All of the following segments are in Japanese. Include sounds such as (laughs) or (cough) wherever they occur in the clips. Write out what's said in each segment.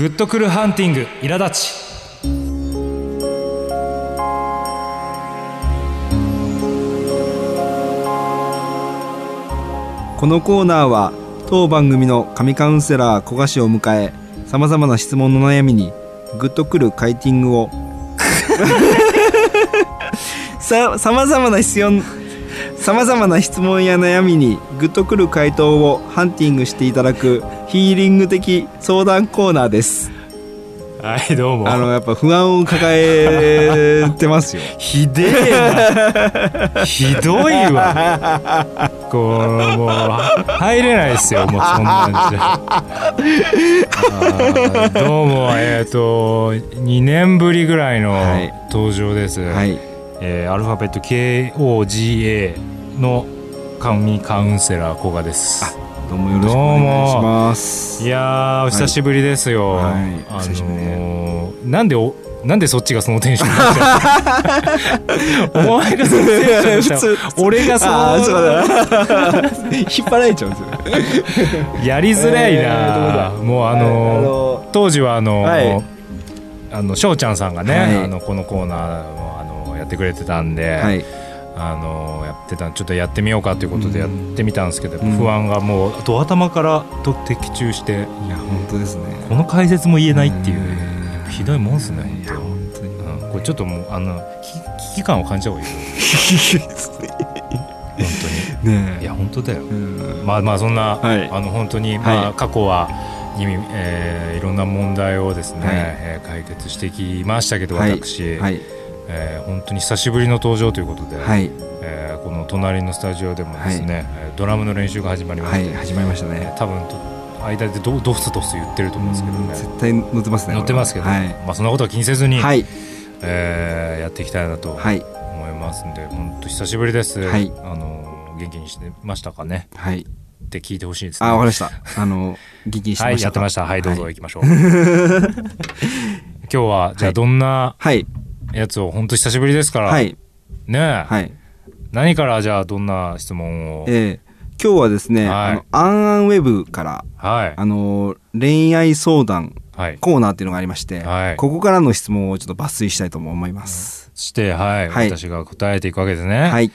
グッとくるハンティング苛立ち。このコーナーは当番組の神カウンセラー小賀氏を迎えさまざまな質問の悩みにグッとくるカイティングを。(laughs) ささまざまな質問さまざまな質問や悩みにグッとくる回答をハンティングしていただくヒーリング的相談コーナーです。はいどうも。あのやっぱ不安を抱えてますよ。(laughs) ひでえな。ひどいわ。こうもう入れないですよもうそんなんじゃ。どうもえっ、と2年ぶりぐらいのはい。登場です、はいえーアルファベット KOGA の神カウンセラー古賀です。どうもよろしくお願いします。いやーお久しぶりですよ、はい。あ久しぶりのーなんでおなんでそっちがそのテンションになっちゃうお前がそのテンションにしちゃう普通俺がそのだ引っ張られちゃうんですよ。やりづらいえーもうあのー当時はあのーはい。あの翔ちゃんさんがね、はい。あのこのコーナーやってくれてたんで、はい。あのやってたちょっとやってみようかということでやってみたんですけど、うん。不安がもうど頭からと的中していや本当ですね。この解説も言えないっていううん。ひどいもんっすね本当に。うんこれちょっともうあの危危機感を感じた方がいいよ。(laughs) 本当に。ねいや本当だよ。うん。まあまあそんな、はい。あの本当に、まあはい過去はに、えーいろんな問題をですね、はい。えー解決してきましたけどはい。私、はいえー本当に久しぶりの登場ということで、はい。えーこの隣のスタジオでもですね、えードラムの練習が始まりまして、はい始まりましたね。多分と間でドドスドス言ってると思うんですけどね。うん絶対乗ってますね。乗ってますけど、はい。まあ、そんなことは気にせずに、はい。えーやっていきたいなとはい。思いますんで本当久しぶりです、はい。あの元気にしてましたかね。はい。って聞いてほしいですね。あわかりました。あの元気にしてはいましたか？やってました。はいどうぞはい行きましょう、(laughs) 今日はじゃあはいどんなはいやつを本当久しぶりですから、はい。ねえ、はい。何からじゃあどんな質問を？えー今日はですねはい。あのアンアンウェブからはい。あの恋愛相談はい。コーナーっていうのがありましてはい。ここからの質問をちょっと抜粋したいと思います。してはい、はい。私が答えていくわけですね。はい。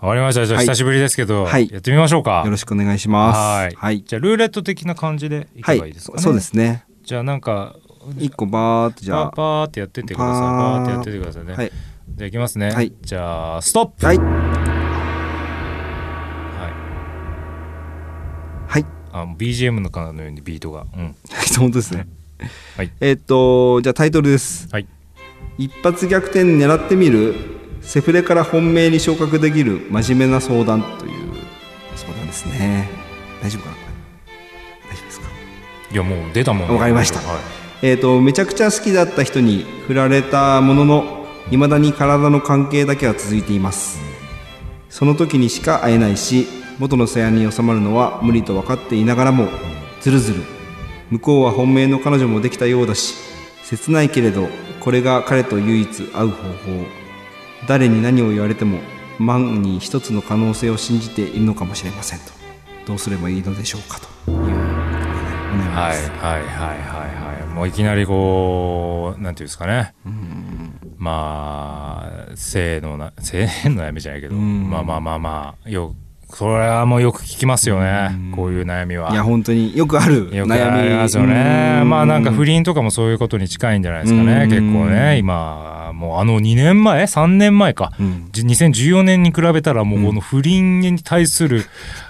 わかりました。じゃあはい。久しぶりですけど、はい。やってみましょうか。よろしくお願いします。はい。はい。じゃあルーレット的な感じでいけばいいですかね、そうですね。じゃあなんか一個バーってじゃあ。パーってやってってください。パー。ってやってってくださいね、はい。じゃあいきますね、はい。じゃあストップ。はい。はい。はい。BGM のかのようにビートが。うん。(laughs) 本当ですね。はい。えーっとじゃあタイトルです。はい。一発逆転狙ってみる。セフレから本命に昇格できる。真面目な相談という相談ですね。大丈夫かな？これ。大丈夫ですか？いやもう出たもんわかりました。はいえー、とめちゃくちゃ好きだった人に振られたもののいまだに体の関係だけは続いています。その時にしか会えないし元の世話に収まるのは無理と分かっていながらもずるずる。向こうは本命の彼女もできたようだし切ないけれどこれが彼と唯一会う方法。誰に何を言われても万に一つの可能性を信じているのかもしれませんと。どうすればいいのでしょうかと。いうお悩みはいですはいはいはいはい。もういきなりこうなんていうんですかね。まあ性のな性の悩みじゃないけどうん。まあまあまあまあよそれはもうよく聞きますよね。こういう悩みは。いや本当によくあるよくありますよね。うん。まあなんか不倫とかもそういうことに近いんじゃないですかね。うん。結構ね今もうあの2年前？3年前か。うん。じ2014年に比べたらもうこの不倫に対する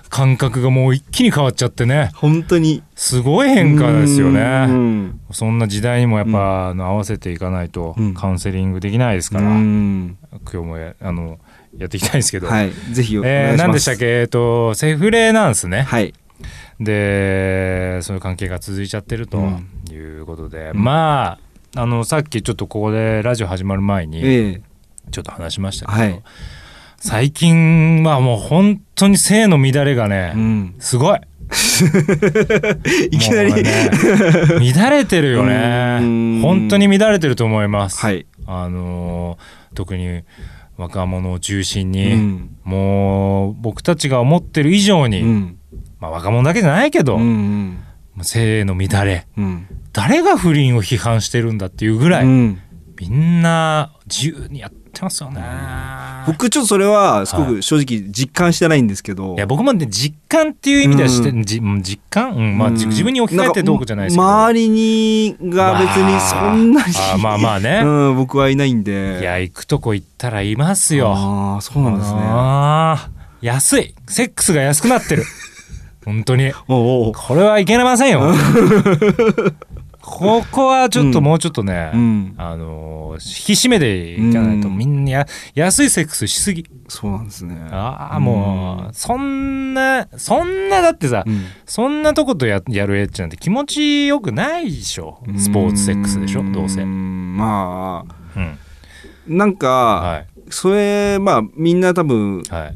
感覚がもう一気に変わっちゃってね。本当に。すごい変化ですようねん。そんな時代にもやっぱ、あの合わせていかないとうん。カウンセリングできないですから、うん。今日もやあのやっていきたいんですけど、はい。ぜひお願いしえー、何でしたっけ？えっ、とセフレなんですね、はい。でそういう関係が続いちゃってるとうん。いうことで、うんまああのさっきちょっとここでラジオ始まる前にええ。ちょっと話しましたけど、はい。最近はもう本当に性の乱れがね、うん。すごい。(laughs) いきなり。ね乱れてるよね。うん。本当に乱れてると思います、はい。あのー特に若者を中心に、うん。もう僕たちが思ってる以上に、うん。まあ若者だけじゃないけど、うん性の乱れ。うん。誰が不倫を批判してるんだっていうぐらい、うん。みんな自由にやってますよね。僕ちょっとそれはすごく正直実感してないんですけど、いや僕もね実感っていう意味ではして、うん。じ実感、うん。まあ、自分に置き換えてどうこうじゃないですけど。周りにが別にそんなに、まああまあまあね、(laughs) うん、僕はいないんで。いや行くとこ行ったらいますよ。ああそうなんですね。安い。セックスが安くなってる本当に。これはいけませんよ。(laughs) ここはちょっともうちょっとね、うん。あのー引き締めていかないと。うん。みんなや安いセックスしすぎ。そうなんですね。ああもうそんなそんなだってさ、うん。そんなとことややるエッチなんて気持ちよくないでしょ。スポーツセックスでしょどうせ、ううん。んまあ。はなんか、い。それまあみんな多分はい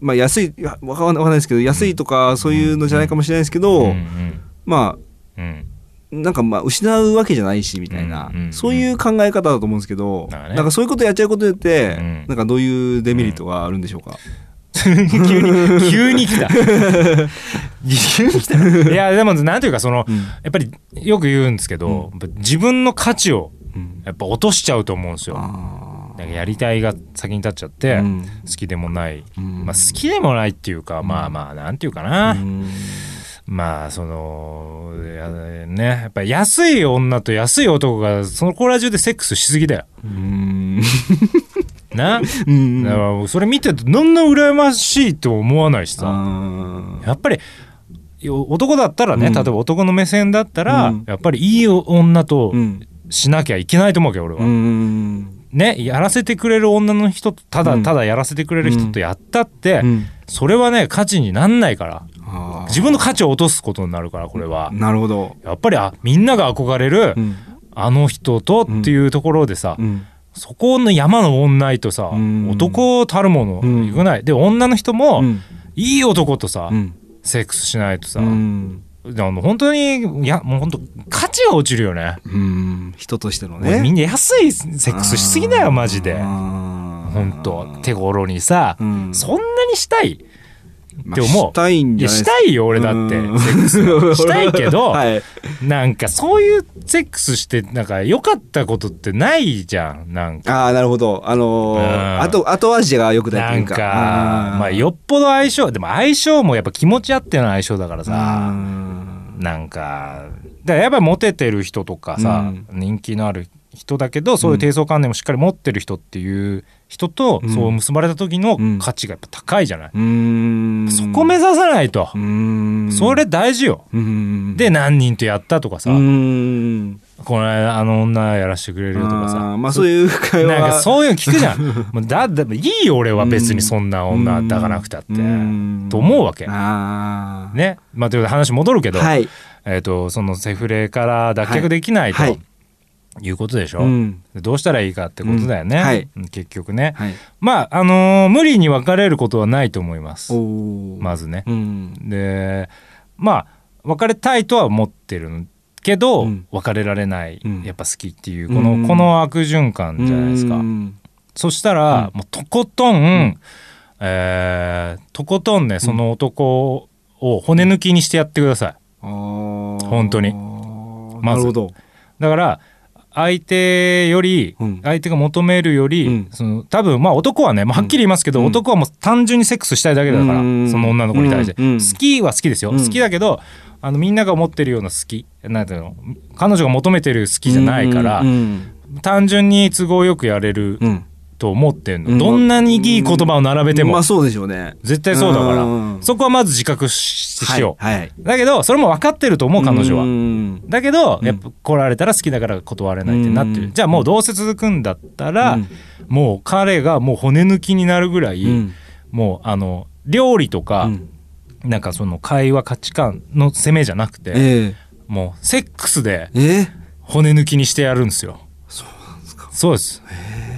まあ安いいやわかんわかんないですけど安いとかそういうのじゃないかもしれないですけど、うんうんまうん。あなんかまあ失うわけじゃないしみたいな、うんうんうん。そういう考え方だと思うんですけど、ね。なんかそういうことやっちゃうことによって、うん。なんかどういうデメリットがあるんでしょうか、(laughs) 急に急に来た。急に来た。(laughs) いやでもなんていうかそのうん。やっぱりよく言うんですけど、自分の価値をうん。やっぱ落としちゃうと思うんですよ。あなんかやりたいが先に立っちゃって、ーうん。好きでもない、うん。まあ好きでもないっていうか、まあまあなんていうかな、うん。まあそのいやねやっぱり安い女と安い男がその子ら中でセックスしすぎだよ。うん。な？うん。だからそれ見ててなんな羨ましいと思わないしさ。あやっぱりよ男だったらね、うん。例えば男の目線だったら、うん。やっぱりいい女としなきゃいけないと思うわけよ俺は、うんねやらせてくれる女の人とただうん。ただやらせてくれる人とやったって、うん。それはね価値になんないから。自分の価値を落とすことになるからこれは、なるほど、やっぱりあみんなが憧れる、うん。あの人とっていうところでさ、うん。そこの山の女とさ、うん。男たるものうん。いくない、で女の人も、うん。いい男とさ、うん。セックスしないとさ、うんあの本当にいやもう本当価値が落ちるよね。うん。人としてのもうみねんな安いセックスしすぎだよマジで。本当手頃にさ、うん。そんなにしたい。まあって思う。したいんじゃないしたいよ俺だってセうん。ックス。(laughs) したいけど、はい。なんかそういうセックスしてなんか良かったことってないじゃんなんか。ああなるほど。あのーうん。後後味が良くないとないんかうかまあよっぽど相性でも相性もやっぱ気持ちあっての相性だからさ。うんなんかだやっぱりモテてる人とかさ、人気のある人だけどそういう低層観念もしっかり持ってる人っていう人とうん。そう結ばれた時のうん。価値がやっぱ高いじゃない、うん。そこ目指さないと、うん。それ大事よ、うんで何人とやったとかさ、うん。この間あの女やらしてくれるよとかあさーまあそういう会話。なんかそういうの聞くじゃん。(laughs) もうだだいいよ俺は別にそんな女抱かなくたって、うん。と思うわけ。ね。まあということで話戻るけど、はい。えー、とそのセフレから脱却できないと、はい。い、うことでしょ、うん。でどうしたらいいかってことだよね、うん。はい。うん結局ね。はい。まああのー無理に別れることはないと思います。まずね。うん。でまあ別れたいとは思ってるけど、うん。別れられない、うん。やっぱ好きっていうこの,、うん。この悪循環じゃないですか、うん。そしたら、うもうとことん、ん。えーとことんねその男を骨抜きにしてやってください。本当に。まず。だから相手より、うん。相手が求めるより、うん。その多分まあ男はね、まあ、はっきり言いますけど、うん。男はもう単純にセックスしたいだけだから、うん。その女の子に対して、うん。好きは好きですよ、うん。好きだけどあのみんなが思ってるような好きなんていうの彼女が求めてる好きじゃないから、うん。単純に都合よくやれるうんと思ってんの、うん。どんなにいい言葉を並べても、まあそうでしょうね。絶対そうだから、うん。そこはまず自覚ししよう、はいはい。だけどそれも分かってると思う彼女は、うん。だけど、うん。やっぱ来られたら好きだから断れないってなってる、うん。じゃあもうどうせ続くんだったら、うん。もう彼がもう骨抜きになるぐらい、うん。もうあの料理とか、うん。なんかその会話価値観の攻めじゃなくて、えもうセックスでええ。骨抜きにしてやるんですよそうです。か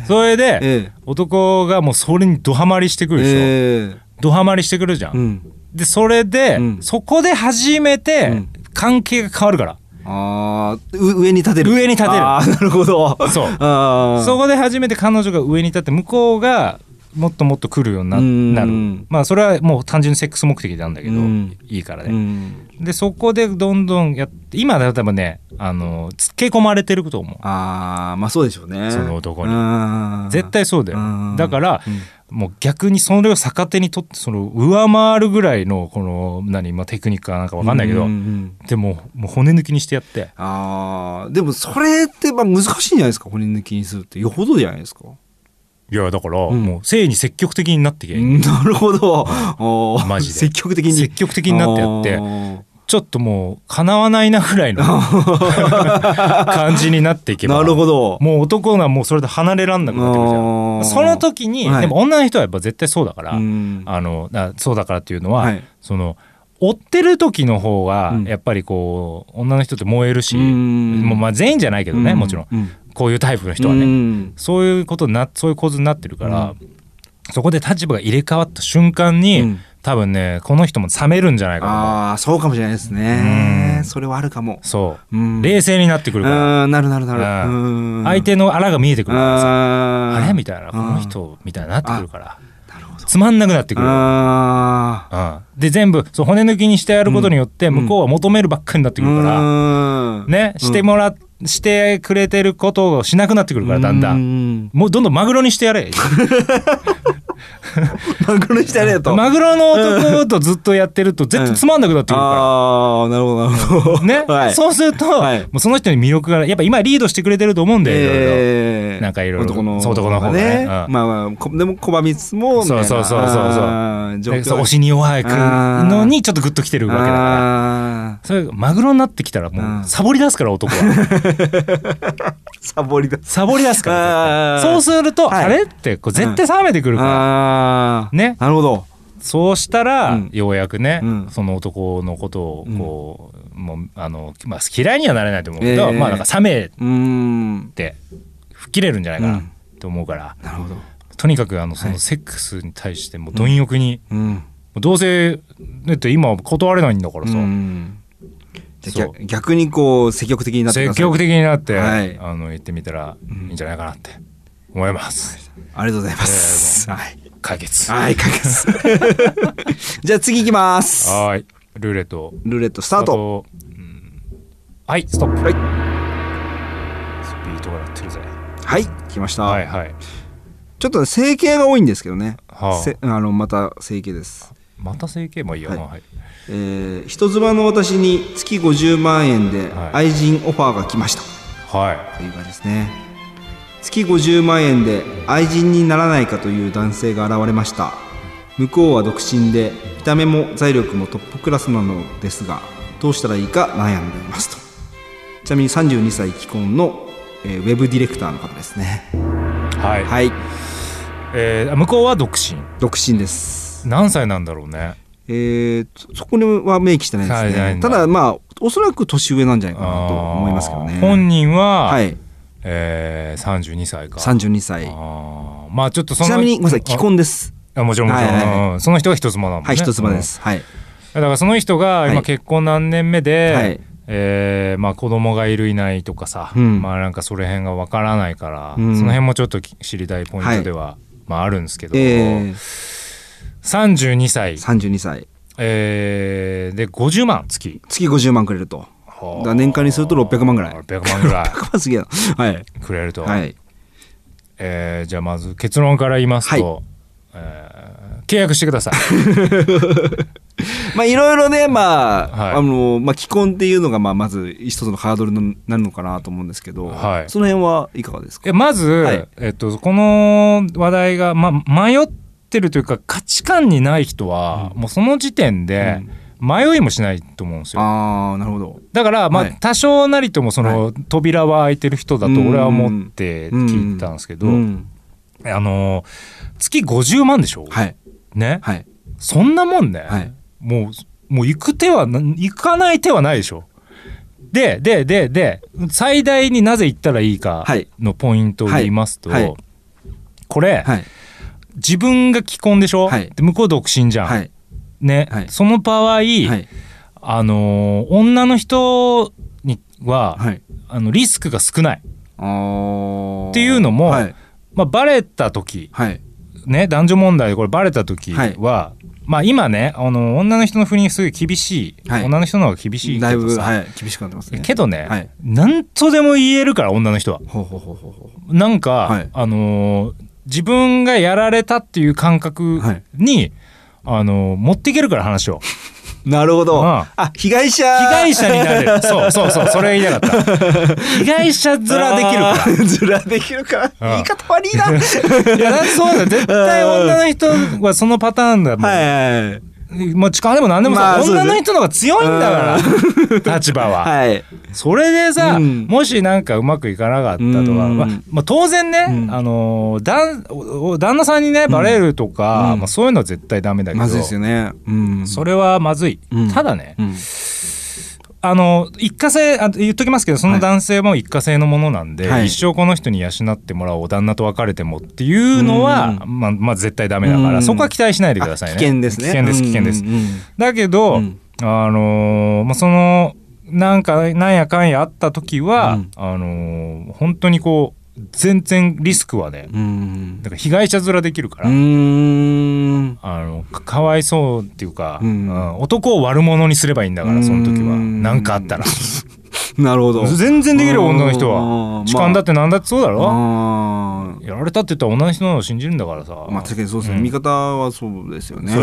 それで、ええ。男がもうそれにドハマりしてくるでしょ、ええ。ドハマりしてくるじゃん、うん。でそれで、うん。そこで初めてうん。関係が変わるから、ああ上に立てる。上に立てる。ああなるほど。そう。ああそこで初めて彼女が上に立って向こうがもっともっと来るようになる。まあそれはもう単純にセックス目的なんだけど、うん。いいからうね、ん。でそこでどんどんやって今だ多分ねあのつけ込まれてると思う。ああまあそうでしょうね。その男に。に絶対そうだよ。うん。だからうん。もう逆にそれを逆手にとってその上回るぐらいのこの何、まあ、テクニックかなんか分かんないけど、でももう骨抜きにしてやって。ああでもそれってまあ難しいんじゃないですか？骨抜きにするって。よほどじゃないですか？いやだからうん。もう性に積極的になってけ、なるほど。マジで。積極的に。積極的になってやって。あちょっともう叶わないなぐらいの (laughs) 感じになっていけばーなるほど。もう男がもうそれで離れらんなくなってくるじゃん。その時に、はい。でも女の人はやっぱ絶対そうだから、うん。あのだそうだからっていうのは、はい。その追ってる時の方がうん。やっぱりこう女の人って燃えるし、うん。もうまあ全員じゃないけどね、うもちろん。うんこういうタイプの人はね、うん。そういうことになそういう構図になってるから、そこで立場が入れ替わった瞬間に、うん。多分ねこの人も冷めるんじゃないかなああそうかもしれないですね。うん。それはあるかも。そう、うん。冷静になってくるから、うんなるなるなる。うん。うん。相手のあらが見えてくるからさ、ああれみたいなこうんの人みたいになってくるから。なるほど。つまんなくなってくる、あうん、で全部そう骨抜きにしてやることによって向こうは求めるばっかりになってくるから、らねしてもらしてくれてることをしなくなってくるからだんだん。んもうどんどんマグロにしてやれ。(laughs) マグロにしてやれよと。(laughs) マグロの男とずっとやってると絶対つまんなくなってくるかああなるほどなるほど。ら。ね、(laughs) はい。そうすると、はい。もうその人に魅力がやっぱ今リードしてくれてると思うんだよ、いろいろ。えーなんかいろいろ。男のそう男の方がね。うん。まあまあこでも拒みつつもそうそうそうそうそう。あー状況。でそう推しに弱いのにちょっとグッときてるわけだから。あそれマグロになってきたらもうん。うサボり出すから男は。ー (laughs) サボりだサボり出すから。そうすると、はい。あれってこう絶対冷めてくるから、ああね。なるほど。そうしたら、うん。ようやくね、うん。その男のことをこう、もうあの、まあ、嫌いにはなれないと思うけど、ええまあなんか冷めうーんて吹っ切れるんじゃないかなうんと思うから、なるほどとにかくあのそはいのセックスに対してもう貪欲に、うんどうせだって今断れないんだからさ、うん逆逆にこう積極的になって積極的になって、はい。あの言ってみたらいいんじゃないかなって思います、ありがとうございます。はい。解決。はい解決。(laughs) じゃあ次行きます。はーい。ルーレット。ルーレットスタート。うん。はいストップ。はい。スピードが鳴ってるぜ。はい来ました。はいはい。ちょっとね整形が多いんですけどね。はあ。せあのまた整形です。また整形？もいいよ、はい。まあはいえー人妻の私に月50万円ではい。愛人オファーが来ました、はい。という感じですね。月50万円で愛人にならないかという男性が現れました。向こうは独身で見た目も財力もトップクラスなのですがどうしたらいいか悩んでいますと。ちなみに32歳既婚の、えーウェブディレクターの方ですね。はい、はい。えー向こうは独身。独身です。何歳なんだろうねえーとそこには明記してないですね。ただまあおそらく年上なんじゃないかなと思いますけどね。本人は、はい。えー、32歳か。32歳。あー。まあちょっとそのちなみにごめんなさい既婚です。あもちろんもちろん、はいはいうん。その人が人妻だもんね。はい人妻です。はい。うんだからその人がはい。今結婚何年目で、はい。えーまあ、子供がいるいないとかさ、うん。まあなんかその辺がわからないから、うん。その辺もちょっとき知りたいポイントでは、まあ、あるんですけど、えー、32歳、32歳。えーで50万月。月50万くれると。だ年間にすると600万ぐらい。600万ぐらい。(laughs) 600万すげえな。はい。くれると、はい。えーじゃあまず結論から言いますと、はえー契約してください。(laughs) まあいろいろねまあ、はい。あのまあ既婚っていうのがまあまず一つのハードルになるのかなと思うんですけど、はい。その辺はいかがですか？えまず、はい。えっと、この話題が、ま、迷ってるというか価値観にない人は、もうその時点で迷いもしないと思うんですよ。ああなるほど。だから、まあはい。多少なりともその、扉は開いてる人だと俺は思って聞いたんですけど、うん。あの月50万でしょ、はい。ね、はい。そんなもんね、はい。もうもう行く手はな行かない手はないでしょ？でででで最大になぜ行ったらいいかはい。のポイントを言いますと、これ、はい自分が既婚でしょ、はい。で向こう独身じゃん、はい。ね、はい。その場合、はい。あのー女の人には、はい。あのリスクが少ない、っていうのもはい。まあ、バレた時はい。ね男女問題でこれバレた時は、まあ今ねあの女の人の不倫すごい厳しい、はい。女の人の方が厳しいけだいぶ、どさ、はい、厳しくなってますね。けどね、はい。なんとでも言えるから女の人は。ほうほうほうほうほなんか、はい。あのー自分がやられたっていう感覚はいに、あのー持っていけるから話をう。(laughs) なるほど。うんあ、被害者。被害者になれるそうそうそうそれ言いたかった (laughs) 被害者面できるからら。ずらできるから。言い方悪いな。はいいやそうだよ絶対女の人はそのパターンだもん、はいはい。もう力でも何でもさ、まあ女の人の方が強いんだから。(laughs) 立場は、(laughs) はい。それでさ、うん。もしなんかうまくいかなかったとか、うん。まあまあ、当然ね、うん。あのー旦お旦那さんにねバレるとか、うん。まあ、そういうのは絶対ダメだけど、まずいですよね。うん。それはまずい、うん。ただねうん。あの一過性あ言っときますけどその男性も一過性のものなんで、はい。一生この人に養ってもらおう旦那と別れてもっていうのは、うまあ、まあ絶対ダメだから、うん。そこは期待しないでくださいね。危険ですね。危険です危険です、だけど、うん。あのーまあ、そのなんかなんやかんやあった時は、うん。あのー本当にこう全然リスクはねうん。だから被害者面できるから、うーん。あのかかわいそうっていうか、うんうん男を悪者にすればいいんだからその時はうん何かあったら (laughs) なるほど。全然できるよ女の人うんは痴漢だって何だってそうだろ、やられたって言ったら女の人のを信じるんだからさ、まあ確かにそうですね。うん見方はそうですよね。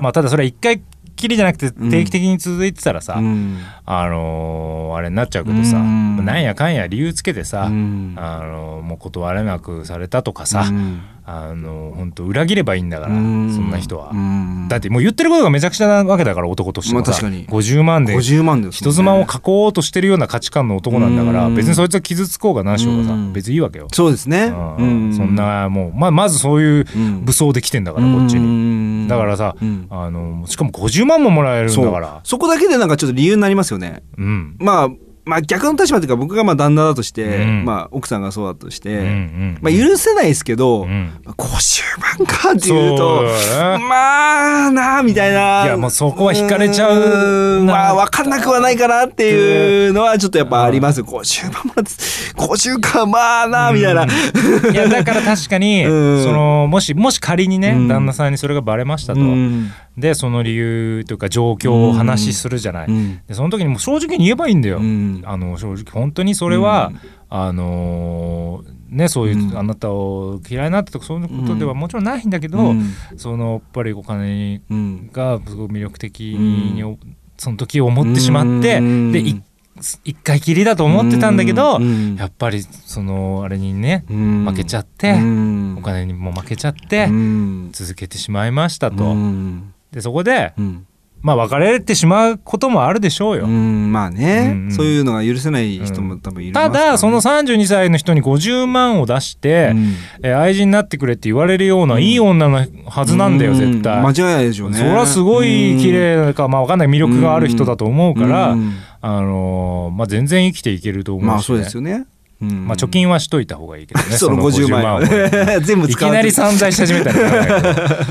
まあ、ただそれは一回きりじゃなくてうん。定期的に続いてたらさ、うん。あのーあれになっちゃうけどさ、うん。なんやかんや理由つけてさ、うん。あのーもう断れなくされたとかさ、うんあのー本当裏切ればいいんだから、うん。そんな人は、うん。だってもう言ってることがめちゃくちゃなわけだから男としてもさ、まあ確かに。50万で50万でね。人妻を囲おうとしてるような価値観の男なんだから、うん。別にそいつは傷つこうが何しようがさ、うん。別にいいわけよ、そうですね。うん。そんなもうままずそういううん。武装で来てんだから、こっちに。にだからさ、うん。あのしかも50万ももらえるんだから。そこだけでなんかちょっと理由になりますよね。うん。まあまあ逆の立場というか僕がまあ旦那だとして、うん。まあ奥さんがそうだとして、うんうんまあ許せないですけど、うん。まあ50万かっていうとまあなあみたいな。いやもうそこは惹かれちゃうまあ分かんなくはないかなっていうのはちょっとやっぱありますよ。50万もらって50かまあなあみたいな、いやだから確かに、(laughs) うん。そのもしもし仮にね、うん。旦那さんにそれがバレましたと、うん。でその理由というか状況を話しするじゃない、うん。でその時にもう正直に言えばいいんだよ、うんあの正直本当にそれは、うん。あのーねそういう、うん。あなたを嫌いになったとかそういうことではもちろんないんだけど、うん。そのやっぱりお金うん。がすごい魅力的に、その時思ってしまって、うん。でい一回きりだと思ってたんだけど、うん。やっぱりそのあれにねうん。負けちゃって、うん。お金にも負けちゃって、うん。続けてしまいましたと。うん。でそこで、うんまあ別れてしまうこともあるでしょうよ。うんまあね、うんうん。そういうのが許せない人も多分いる、ただその32歳の人に50万を出して、うん。えー愛人になってくれって言われるような、いい女のはずなんだよ、絶対。間違いないでしょうね。そりゃすごい綺麗か、まあわかんない。魅力がある人だと思うから、うん。あのーまあ全然生きていけると思うし、ね。まあそうですよね、うんまあ貯金はしといた方がいいけどね。(laughs) その50万。を (laughs) 全部いきなり散財し始めたら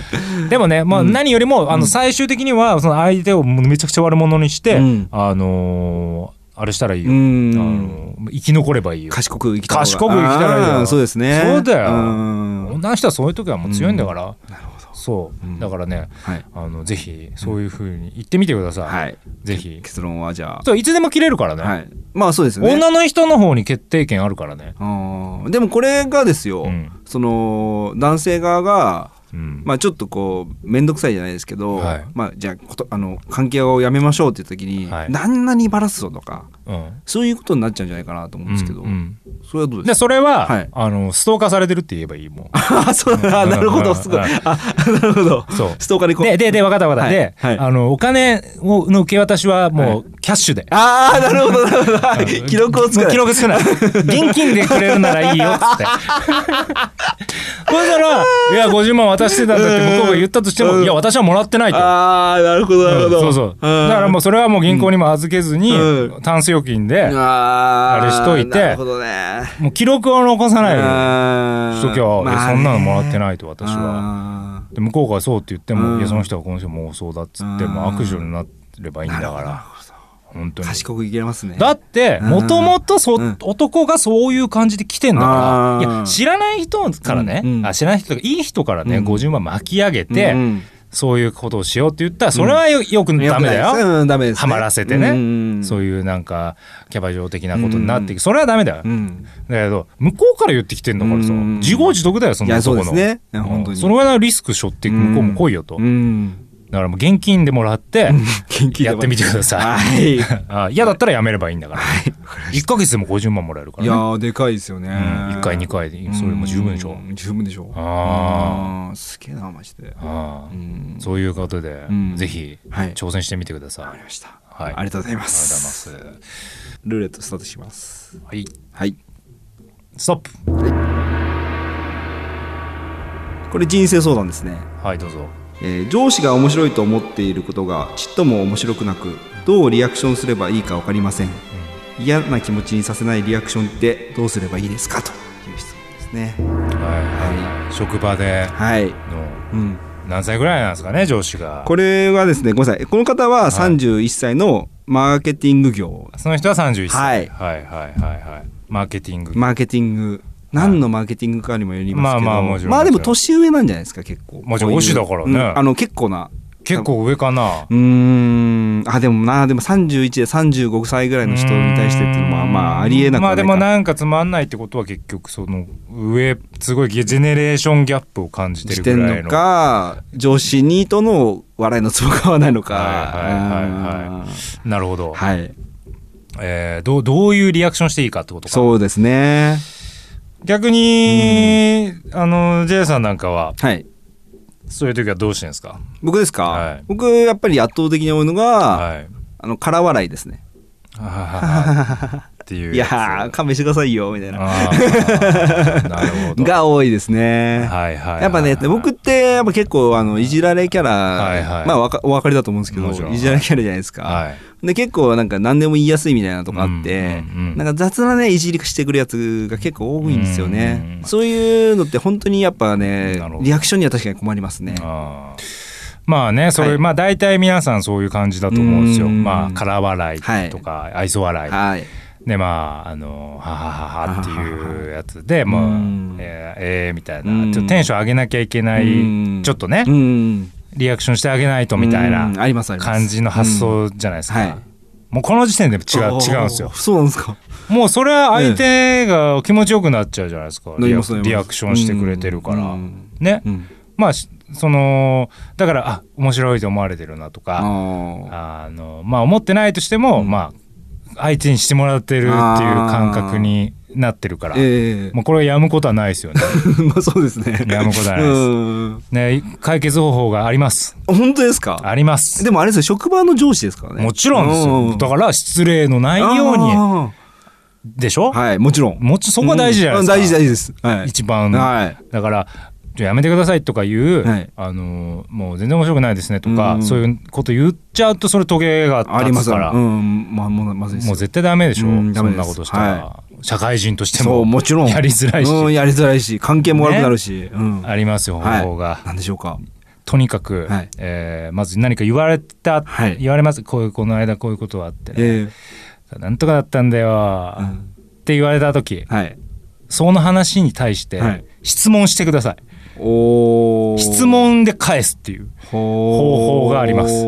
でもね、まあ、何よりも、あの最終的にはその相手をめちゃくちゃ悪者にして、うん。あのーあれしたらいいよ、うあんの生き残ればいいよ。賢く生きたらいいよ。そうですね。そうだよ。うん。女の人はそういう時はもう強いんだから、なるほどそう、うん。だからねはい。あのぜひそういうふうに言ってみてください、はい。ぜひ。結論はじゃそういつでも切れるからね、あはい。まあそうですよね。女の人の方に決定権あるからね。でもこれがですよ、うん。その男性側がうん。まあちょっとこう面倒くさいじゃないですけど、はい。まあじゃあことあの関係をやめましょうって言った時に、はい。何々バラすぞとかうんそういうことになっちゃうんじゃないかなと思うんですけど、それはどうでですそれは、はい。あのストーカーされてるって言えばいいもんか (laughs) あそう。なるほど。すごい。うん。あ (laughs) なるほど。そう。ストーカーにこう。で、で、で、分かった分かった。はい。で、はい。あの、お金をの受け渡しはもう、キャッシュで。ああなるほどなるほど。はい。記録を作るもう記録少ない。現金でくれるならいいよ、つって。そしたら、いや、50万渡してたんだって向こうが言ったとしても、うん。いや、私はもらってないと。ああなるほどなるほど、そうそう。だからもうそれはもう銀行にも預けずにう、ん。タンス預金で、あれしといてもう記録を残さないよ。しときゃ、そんなのもらってないと、私は。あで向こうがそうって言っても、うん。いやその人はこの人もうそうだっつって、うん。もう悪女になればいいんだから。本当に。賢くいけますね。だってうん。もともと男がそういう感じで来てんだから。いや知らない人からね、うん。うん。あ知らない人とかいい人からね、うん。50万巻き上げて、うんそういうことをしようって言ったらそれはよ,、よくダメだよ、うんダメですね。はまらせてね、うんそういうなんかキャバ嬢的なことになっていく、それはダメだよ、うん。だけど向こうから言ってきてんだからさ、うん。自業自得だよそんいやそうなとこのですね。本当に。そのぐらいのリスク背負って向こうも来いよと、うんだからもう現金でもらってやってみてください、はい。(laughs) 嫌だったらやめればいいんだから、1ヶ月でも50万もらえるからね。やーでかいですよね。うん、1回2回でそれも十分でしょ、うん十分でしょ。ああー。すげえなマジで。ああうん。そういうことで、ん。ぜひはい。挑戦してみてください、わかりました。はい、ありがとうございまありがすとうございます。ルーレットスタートします。はい。はい。ストップ。これ人生相談ですね。はいどうぞえー上司が面白いと思っていることがちっとも面白くなくどうリアクションすればいいか分かりません、嫌な気持ちにさせないリアクションってどうすればいいですかという質問ですね。はいはい。職場ではい、のうん、何歳ぐらいなんですかね上司が。これはですねごめんなさい。この方は31歳のマーケティング業、その人は31歳、はい。はいはいはいはい。マーケティング、マーケティング何のマーケティングかにもよりますけど、まあまあまあでも年上なんじゃないですか結構。もちろんこういう。推しだからね。うん。あの結構な。結構上かな。うーん。あでもなでも31で35歳ぐらいの人に対してっていうのはまあありえなくまあでもなんかつまんないってことは結局その上すごいジェネレーションギャップを感じてるぐらいのか上司にとの笑いのツボが合わないのか。はいはいはいはい。なるほど、はい。えーどうどういうリアクションしていいかってことか。そうですね逆に、あの J さんなんかははい。そういう時はどうしてんですか？僕ですか、はい。僕やっぱり圧倒的に多いのが、はい。あの空笑いですね。ははははっていういや勘弁してくださいよみたいな。なるほど。が多いですね、はいはいはいやっぱね、僕ってやっぱ結構あのいじられキャラ、はいはい。まあお分かりだと思うんですけどいじられキャラじゃないですか、はい。で結構なんか何でも言いやすいみたいなとこあって、うんうんうん。なんか雑なねいじりしてくるやつが結構多いんですよね、うんうんそういうのって本当にやっぱねリアクションには確かに困りますね。あーまあねそれ、はい。まあ大体皆さんそういう感じだと思うんですよ。うん。まあ空笑いとか愛想笑い、はいでまああのははははっていうやつでもううん。えーえーみたいな。うんちょっとテンション上げなきゃいけないうん。ちょっとね。うんリアクションしてあげないとみたいうんな感じの発想じゃないですか、もうこの時点で違う違うんですよ。そうなんですか。もうそれは相手が気持ちよくなっちゃうじゃないですか、リアリアクションしてくれてるから、うんね、うん。まあしそのだからあ面白いと思われてるなとか。ああのまあ思ってないとしても、うん。まあ相手にしてもらってるっていう感覚になってるから、ええ。もうこれやむことはないですよね。(laughs) まあそうですね。やむことはないです。うん。ね解決方法があります。本当ですか？あります。でもあれですよ職場の上司ですからね。もちろんですよ。だから失礼のないようにあでしょ？ーはいもちろん。もちそこは大事じゃないですか。うん大事大事です。はい。一番。はい。だからじゃあやめてくださいとか言う、はい。あのもう全然面白くないですねとか、うん。そういうこと言っちゃうとそれトゲがあります立つから、うんまあもうまずいもう絶対ダメでしょ、うんダそんなことしたら、は社会人としても。もちろん。やりづらいし、うんやりづらいし関係も悪くなるし。うん。ありますよ方法が、なんでしょうか。とにかく、はい。えーまず何か言われた、はい。言われます。こういうこの間こういうことがあってね、えなんとかだったんだよ、って言われた時はい。その話に対してはい。質問してください、質問で返すっていう方法があります。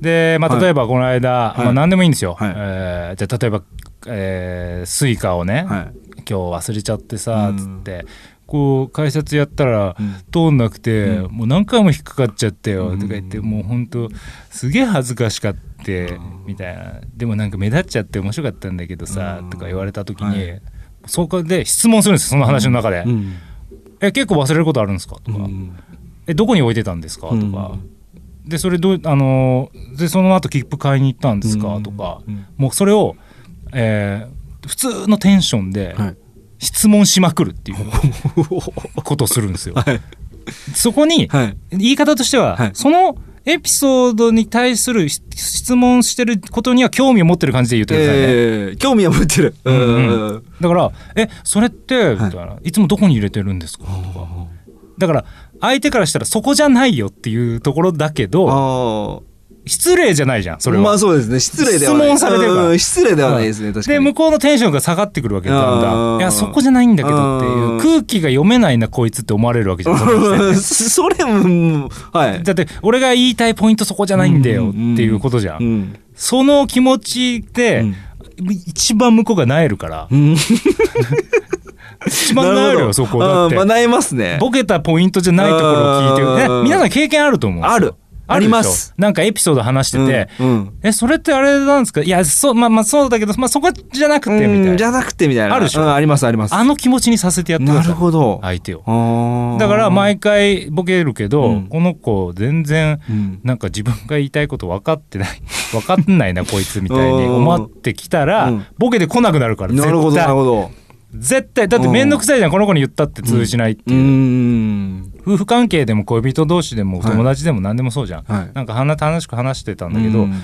で、まあ、はい。例えばこの間、い。まあ、何でもいいんですよ、はい。えーじゃあ例えば、えースイカをね、はい。今日忘れちゃってさうん。つってこう改札やったらうん。通んなくて、うん。もう何回も引っかかっちゃったようん。とか言って、もうほんとすげえ恥ずかしかってみたいな。でもなんか目立っちゃって面白かったんだけどさうん。とか言われた時に、はい。そこで質問するんですよその話の中で「うんえ結構忘れることあるんですか?」とか、うんえどこに置いてたんですか?」とか。うんでそれどうあのでその後切符買いに行ったんですか、うん。とか。うん。もうそれを、えー普通のテンションではい。質問しまくるっていうことをするんですよ。はい。そこにはい。言い方としては、はい。そのエピソードに対するし質問してることには興味を持ってる感じで言ってくださいね。ええ興味は持ってる。うんうん。うんだから「えそれって」みたいな、い、つもどこに入れてるんですか?」とか。だから相手からしたらそこじゃないよっていうところだけどあ失礼じゃないじゃんそれは、まあそうですね。失礼ではない。質問されてるから。うん失礼ではないですね確かに。で向こうのテンションが下がってくるわけよだんだうん。んいやそこじゃないんだけどっていううん。空気が読めないなこいつって思われるわけじゃんそれ。(laughs) もはい。だって俺が言いたいポイントそこじゃないんだよっていうことじゃん、うんその気持ちで、うん一番向こうがなえるから。うん。一番なえるよ (laughs) そこだって。まあなえますね。ボケたポイントじゃないところを聞いてる、うん。ね、皆さん経験あると思うあるあります。なんかエピソード話してて、うんうん。えそれってあれなんですか？いやそうまあまあそうだけど、まあ、そこじゃなくてみたいな。うんじゃなくてみたいな。あるでしょ？うんありますあります。あの気持ちにさせてやってくだなさい。るほど。相手を。だから毎回ボケるけど、うん。この子全然うん。なんか自分が言いたいこと分かってない。(laughs) 分かんないなこいつみたいに思ってきたら、うん。ボケで来なくなるから絶なるほどなる対ほど。絶対。だって面倒くさいじゃん。この子に言ったって通じないってう。いう、ん夫婦関係でも恋人同士でもはい友達でも何でもそうじゃん、はい。なんか話楽しく話してたんだけど、うん。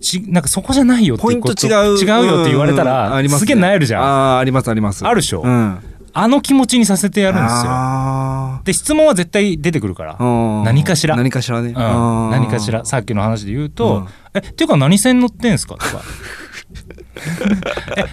ちなんかそこじゃないよってポイント違う。違うよって言われたら、うんありますすげえなえるじゃん。あありますあります。るでしょ、うん。あの気持ちにさせてやるんですよ。あで質問は絶対出てくるから、ー何かしら。何かしらね。うん、何かしら。さっきの話で言うとうん「えっていうか何線乗ってんすか?」とか「え (laughs)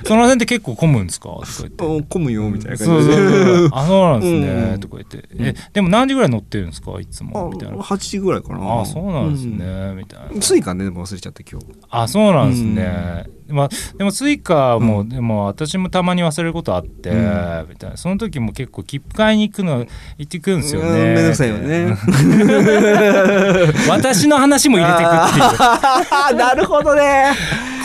その線って結構混むんですか?」とか言って。お混むよみたいな感じ。で (laughs) あそうなんですね、うん。とか言って「えでも何時ぐらい乗ってるんですか？いつも」みたいな。あ8時ぐらいかな。あそうなんですね、みたいな。スイカね忘れちゃった今日。あそうなんですね、まあ、でもスイカも、でも私もたまに忘れることあって、うん。みたいな。その時も結構切符買いに行くの行ってくるんですよね。うんめんどくさいよね。私の話も入れてくっていう。なるほどね。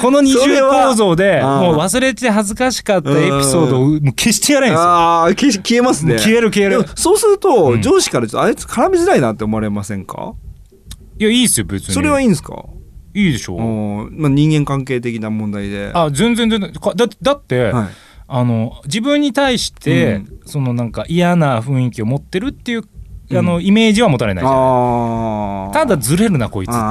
この二重構造でもう忘れて恥ずかしかったエピソードをもう消してやれんすよ。ああ消えますね。消える消える。そうすると、うん。上司からちょっとあいつ絡みづらいなって思われませんか？いやいいっすよ別に。それはいいんですか？いいでしょ。うん。まあ、人間関係的な問題で。あ全然全然。かだだって、はい。あの自分に対して、うん。そのなんか嫌な雰囲気を持ってるっていう、うん。あのイメージは持たれないじゃない。ああただずれるなこいつっていう。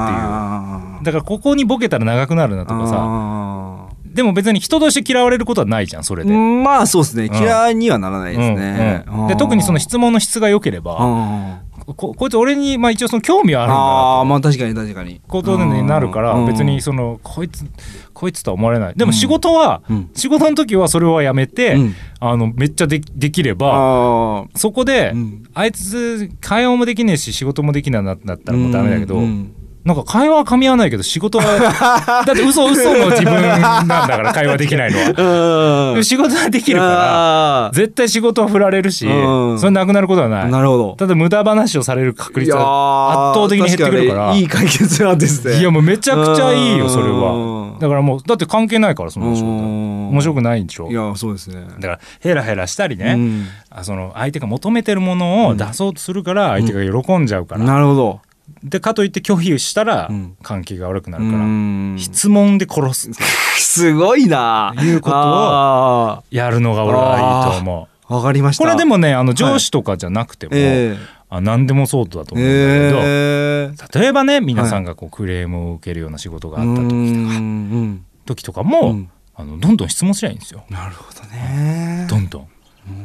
だからここにボケたら長くなるなとかさ。あでも別に人として嫌われることはないじゃんそれーで。うん。まあそうですね。うん。嫌いにはならないですね、で特にその質問の質が良ければあここいつ俺に、まあ、一応その興味はあるんだなあまあ確かに確かに。ことになるからうん。別にそのこいつこいつとは思われない。でも仕事は、うん。仕事の時はそれはやめて、うん。あのめっちゃでできればあそこで、うん。あいつ会話もできねえし仕事もできないなってなったらもうダメだけど、うん。うんなんか会話は噛み合わないけど仕事は (laughs) だって嘘嘘の自分なんだから会話できないのは。仕事はできるから絶対仕事は振られるし、うん。それなくなることはない。なるほど。ただ無駄話をされる確率は圧倒的に減ってくるから。いい解決なんですね。いやもうめちゃくちゃいいよそれうは。んだからもうだって関係ないからその仕事面面白くないんでしょ？いやそうですね。だからヘラヘラしたりね、うん。あその相手が求めてるものを出そうとするから相手が喜んじゃうから、なるほどでかといって拒否したらうん。関係が悪くなるうから、ん。質問で殺す。(laughs) すごいな。いうことをあやるのが俺はいいと思う。ー。わかりました。これでもねあの上司とかじゃなくても、えあ何でもそうだとえ思うんだけど、ええ。例えばね皆さんがこうクレームを受けるような仕事があった時とか,、うん時とかも、うん。あのどんどん質問すりゃいいんですよ。なるほどね。どんどん。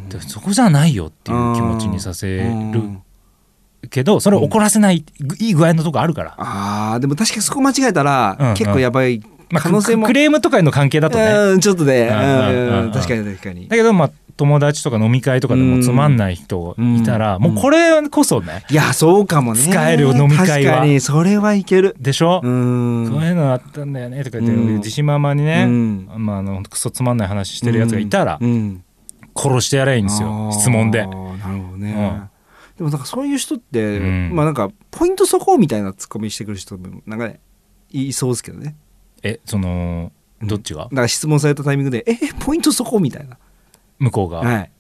でそこじゃないよっていう気持ちにさせるけどそれを怒らせない、いい具合のとこあるから、あーでも確かにそこ間違えたら、うんうん。結構やばいまあ、可能性も、ククレームとかの関係だとね。うんちょっとね、確かに確かに。だけどまあ友達とか飲み会とかでもつまんない人いたら、うん。もうこれこそねいやそうかもね。使えるよ飲み会は。確かにそれはいける。でしょ、うん。こういうのあったんだよねとか言って、うん。自信満々にね、うん。まあ、あのクソつまんない話してるやつがいたら、うん。殺してやればいいんですよ。質問で。なるほどね、うんでもなんかそういう人って、うん。まあなんかポイントそこみたいなツッコミしてくる人もなんかねいそうですけどね。えそのどっちが？だから質問されたタイミングで「えポイントそこ?」みたいな。向こうが、はい。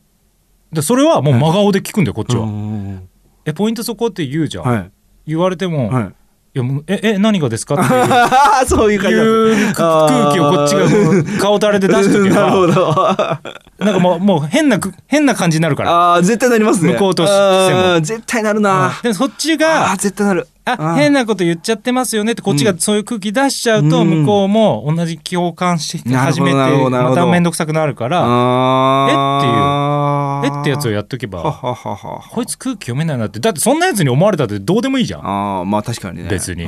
でそれはもう真顔で聞くんだよこっちは、うんえポイントそこって言うじゃん、はい。言われても、はいいやもうええ何がですか？っていう。あ (laughs) あそういう感じいう空気をこっちが顔垂れて出しとけなるほばど。なんかもうもう変なく変な感じになるから。ああ絶対なりますね。向こうとしても。絶対なるな。でそっちあがー絶対なる。あー変なこと言っちゃってますよねってこっちがそういう空気出しちゃうと、うん。向こうも同じ共感して始めてまた面倒くさくなるからあえ？っていう。あえってやつをやっとけばこいつ空気読めないなって。だってそんなやつに思われたってどうでもいいじゃん。ああまあ確かにね。別に。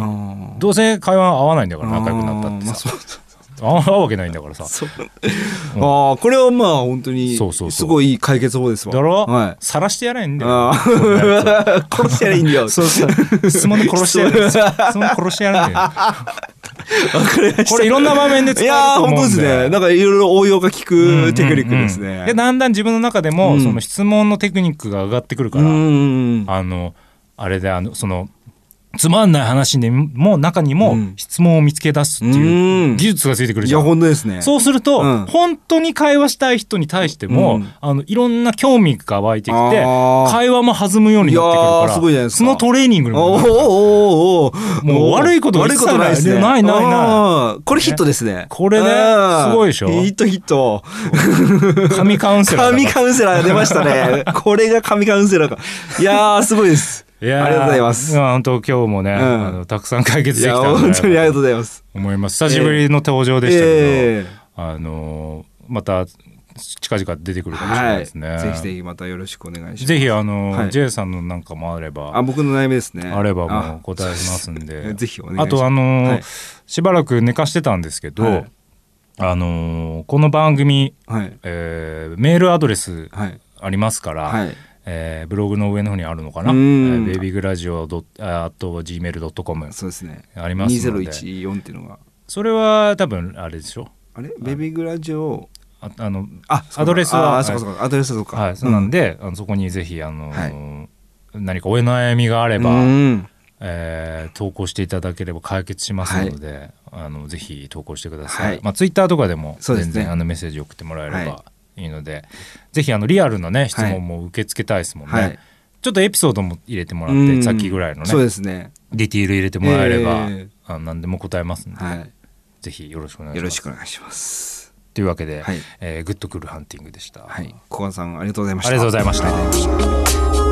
どうせ会話合わないんだから仲良くなったってあーまあさそう (laughs) 合わけないんだからさ。そう。ああこれはまあ本当にそうそうすごいいい解決法ですわ。だろ？はい。晒してやらへんだよああ (laughs) 殺してやらいいんだよ。(laughs) そうそう。質問で殺してやる質問で殺してやるんだよ。これいろんな場面で使いえるとやー本当です思うんでね。なんかいろいろ応用が効くテクニックですうんうんうん。ねでだんだん自分の中でも、うん。その質問のテクニックが上がってくるから、うんうん。あのあれであのそのつまんない話でも中にもうん。質問を見つけ出すってういうん。技術がついてくるいやじゃん。本当ですね。そうすると、うん。本当に会話したい人に対しても、うん。あのいろんな興味が湧いてきて会話も弾むようになってくるからすごいじゃないですか。そのトレーニングにももう悪いことが悪いことないですね。ないないない。これヒットですね。これねすごいでしょ。ヒットヒット。神カウンセラー神カウンセラーが出ましたね。これが神カウンセラーか。いやーすごいですいやーありがとうございます。や本当今日もね、ん。あのたくさん解決できたの本当にありがでとうございます。思います。久しぶりの登場でしたけど、えあのーまた近々出てくえるかもしれないはいですね、ぜひぜひまたよろしくお願いします。ぜひあの、はい。J さんのなんかもあればあ僕の悩みですね。あればもう答えますんで。(laughs) ぜひお願いします。あとあのーはい。しばらく寝かしてたんですけど、はい。あのーこの番組、はい。えーメールアドレスはい。ありますから、はいえーブログの上の方にあるのかな、ベイビーグラジオドッああと gmail.com そうですね。ありますので。2014っていうのが。それは多分あれでしょ？あれ？ベビーグラジオ？ああのあアドレスはあそうかそうか。アドレスはそうか。はい、そうなんで、あのそこにぜひあの、はい。何かお悩みがあれば、うん。えー投稿していただければ解決しますので、あのぜひ投稿してください。はい。まあツイッターとかでも全然、あのメッセージ送ってもらえれはばいいので、ぜひあのリアルなね質問も受け付けたいですもんね。はい。ちょっとエピソードも入れてもらって、うん。さっきぐらいのそうねですね。ディティール入れてもらえれば、えあの何でも答えますので、はい。ぜひよろしくお願いします。よろしくお願いします。というわけで、はい。えーグッドクールハンティングでした。はい。小川さんありがとうございました。ありがとうございました